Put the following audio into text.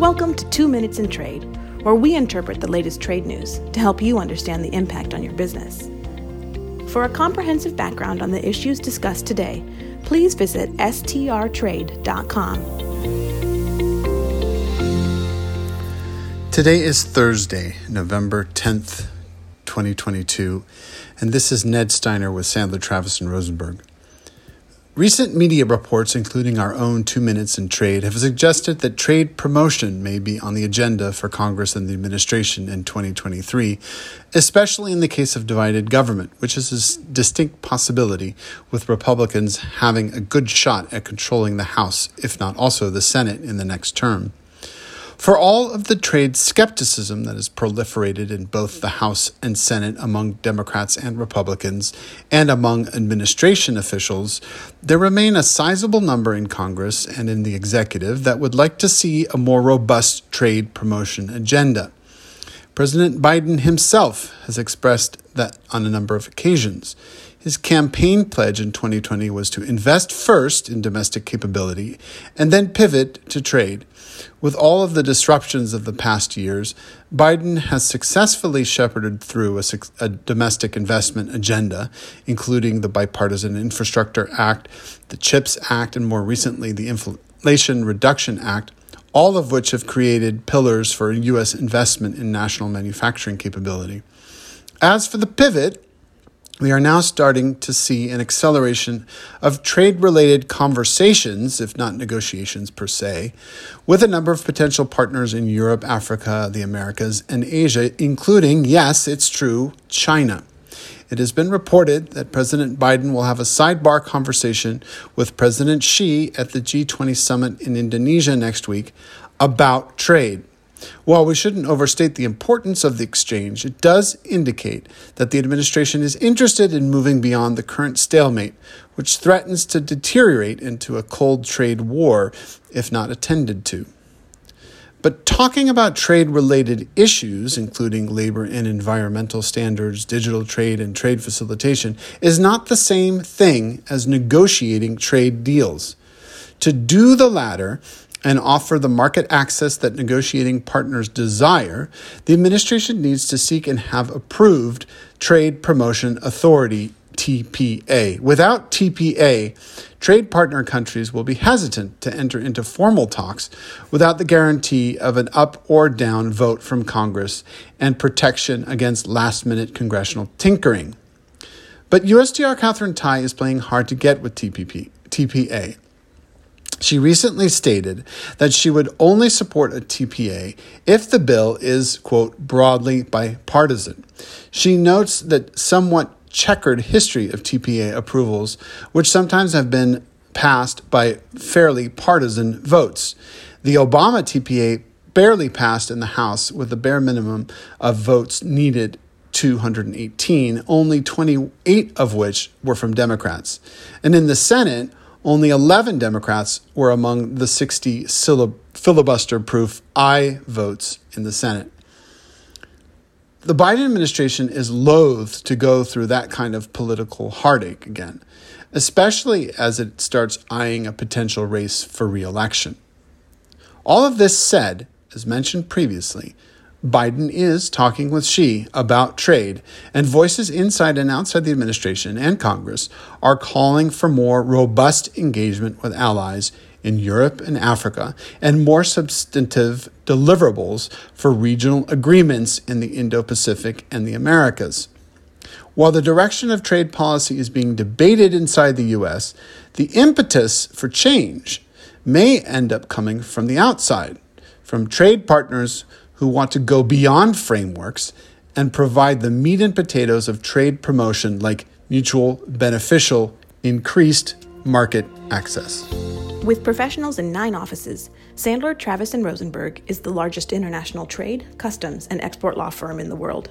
Welcome to Two Minutes in Trade, where we interpret the latest trade news to help you understand the impact on your business. For a comprehensive background on the issues discussed today, please visit strtrade.com. Today is Thursday, November 10th, 2022, and this is Ned Steiner with Sandler Travis and Rosenberg. Recent media reports, including our own Two Minutes in Trade, have suggested that trade promotion may be on the agenda for Congress and the administration in 2023, especially in the case of divided government, which is a distinct possibility, with Republicans having a good shot at controlling the House, if not also the Senate, in the next term. For all of the trade skepticism that has proliferated in both the House and Senate among Democrats and Republicans and among administration officials, there remain a sizable number in Congress and in the executive that would like to see a more robust trade promotion agenda. President Biden himself has expressed that on a number of occasions. His campaign pledge in 2020 was to invest first in domestic capability and then pivot to trade. With all of the disruptions of the past years, Biden has successfully shepherded through a, a, domestic investment agenda, including the Bipartisan Infrastructure Act, the CHIPS Act, and more recently, the Inflation Reduction Act, all of which have created pillars for U.S. investment in national manufacturing capability. As for the pivot, we are now starting to see an acceleration of trade related conversations, if not negotiations per se, with a number of potential partners in Europe, Africa, the Americas, and Asia, including, yes, it's true, China. It has been reported that President Biden will have a sidebar conversation with President Xi at the G20 summit in Indonesia next week about trade. While we shouldn't overstate the importance of the exchange, it does indicate that the administration is interested in moving beyond the current stalemate, which threatens to deteriorate into a cold trade war if not attended to. But talking about trade related issues, including labor and environmental standards, digital trade, and trade facilitation, is not the same thing as negotiating trade deals. To do the latter and offer the market access that negotiating partners desire, the administration needs to seek and have approved Trade Promotion Authority TPA. Without TPA, trade partner countries will be hesitant to enter into formal talks without the guarantee of an up or down vote from Congress and protection against last minute congressional tinkering. But USTR Katherine Tai is playing hard to get with TPP, TPA. She recently stated that she would only support a TPA if the bill is, quote, broadly bipartisan. She notes that somewhat checkered history of TPA approvals, which sometimes have been passed by fairly partisan votes. The Obama TPA barely passed in the House with the bare minimum of votes needed 218, only 28 of which were from Democrats. And in the Senate, only 11 Democrats were among the 60 filibuster proof aye votes in the Senate. The Biden administration is loath to go through that kind of political heartache again, especially as it starts eyeing a potential race for reelection. All of this said, as mentioned previously, Biden is talking with Xi about trade, and voices inside and outside the administration and Congress are calling for more robust engagement with allies in Europe and Africa and more substantive deliverables for regional agreements in the Indo Pacific and the Americas. While the direction of trade policy is being debated inside the U.S., the impetus for change may end up coming from the outside, from trade partners who want to go beyond frameworks and provide the meat and potatoes of trade promotion like mutual, beneficial, increased market access. With professionals in nine offices, Sandler, Travis, and Rosenberg is the largest international trade, customs, and export law firm in the world.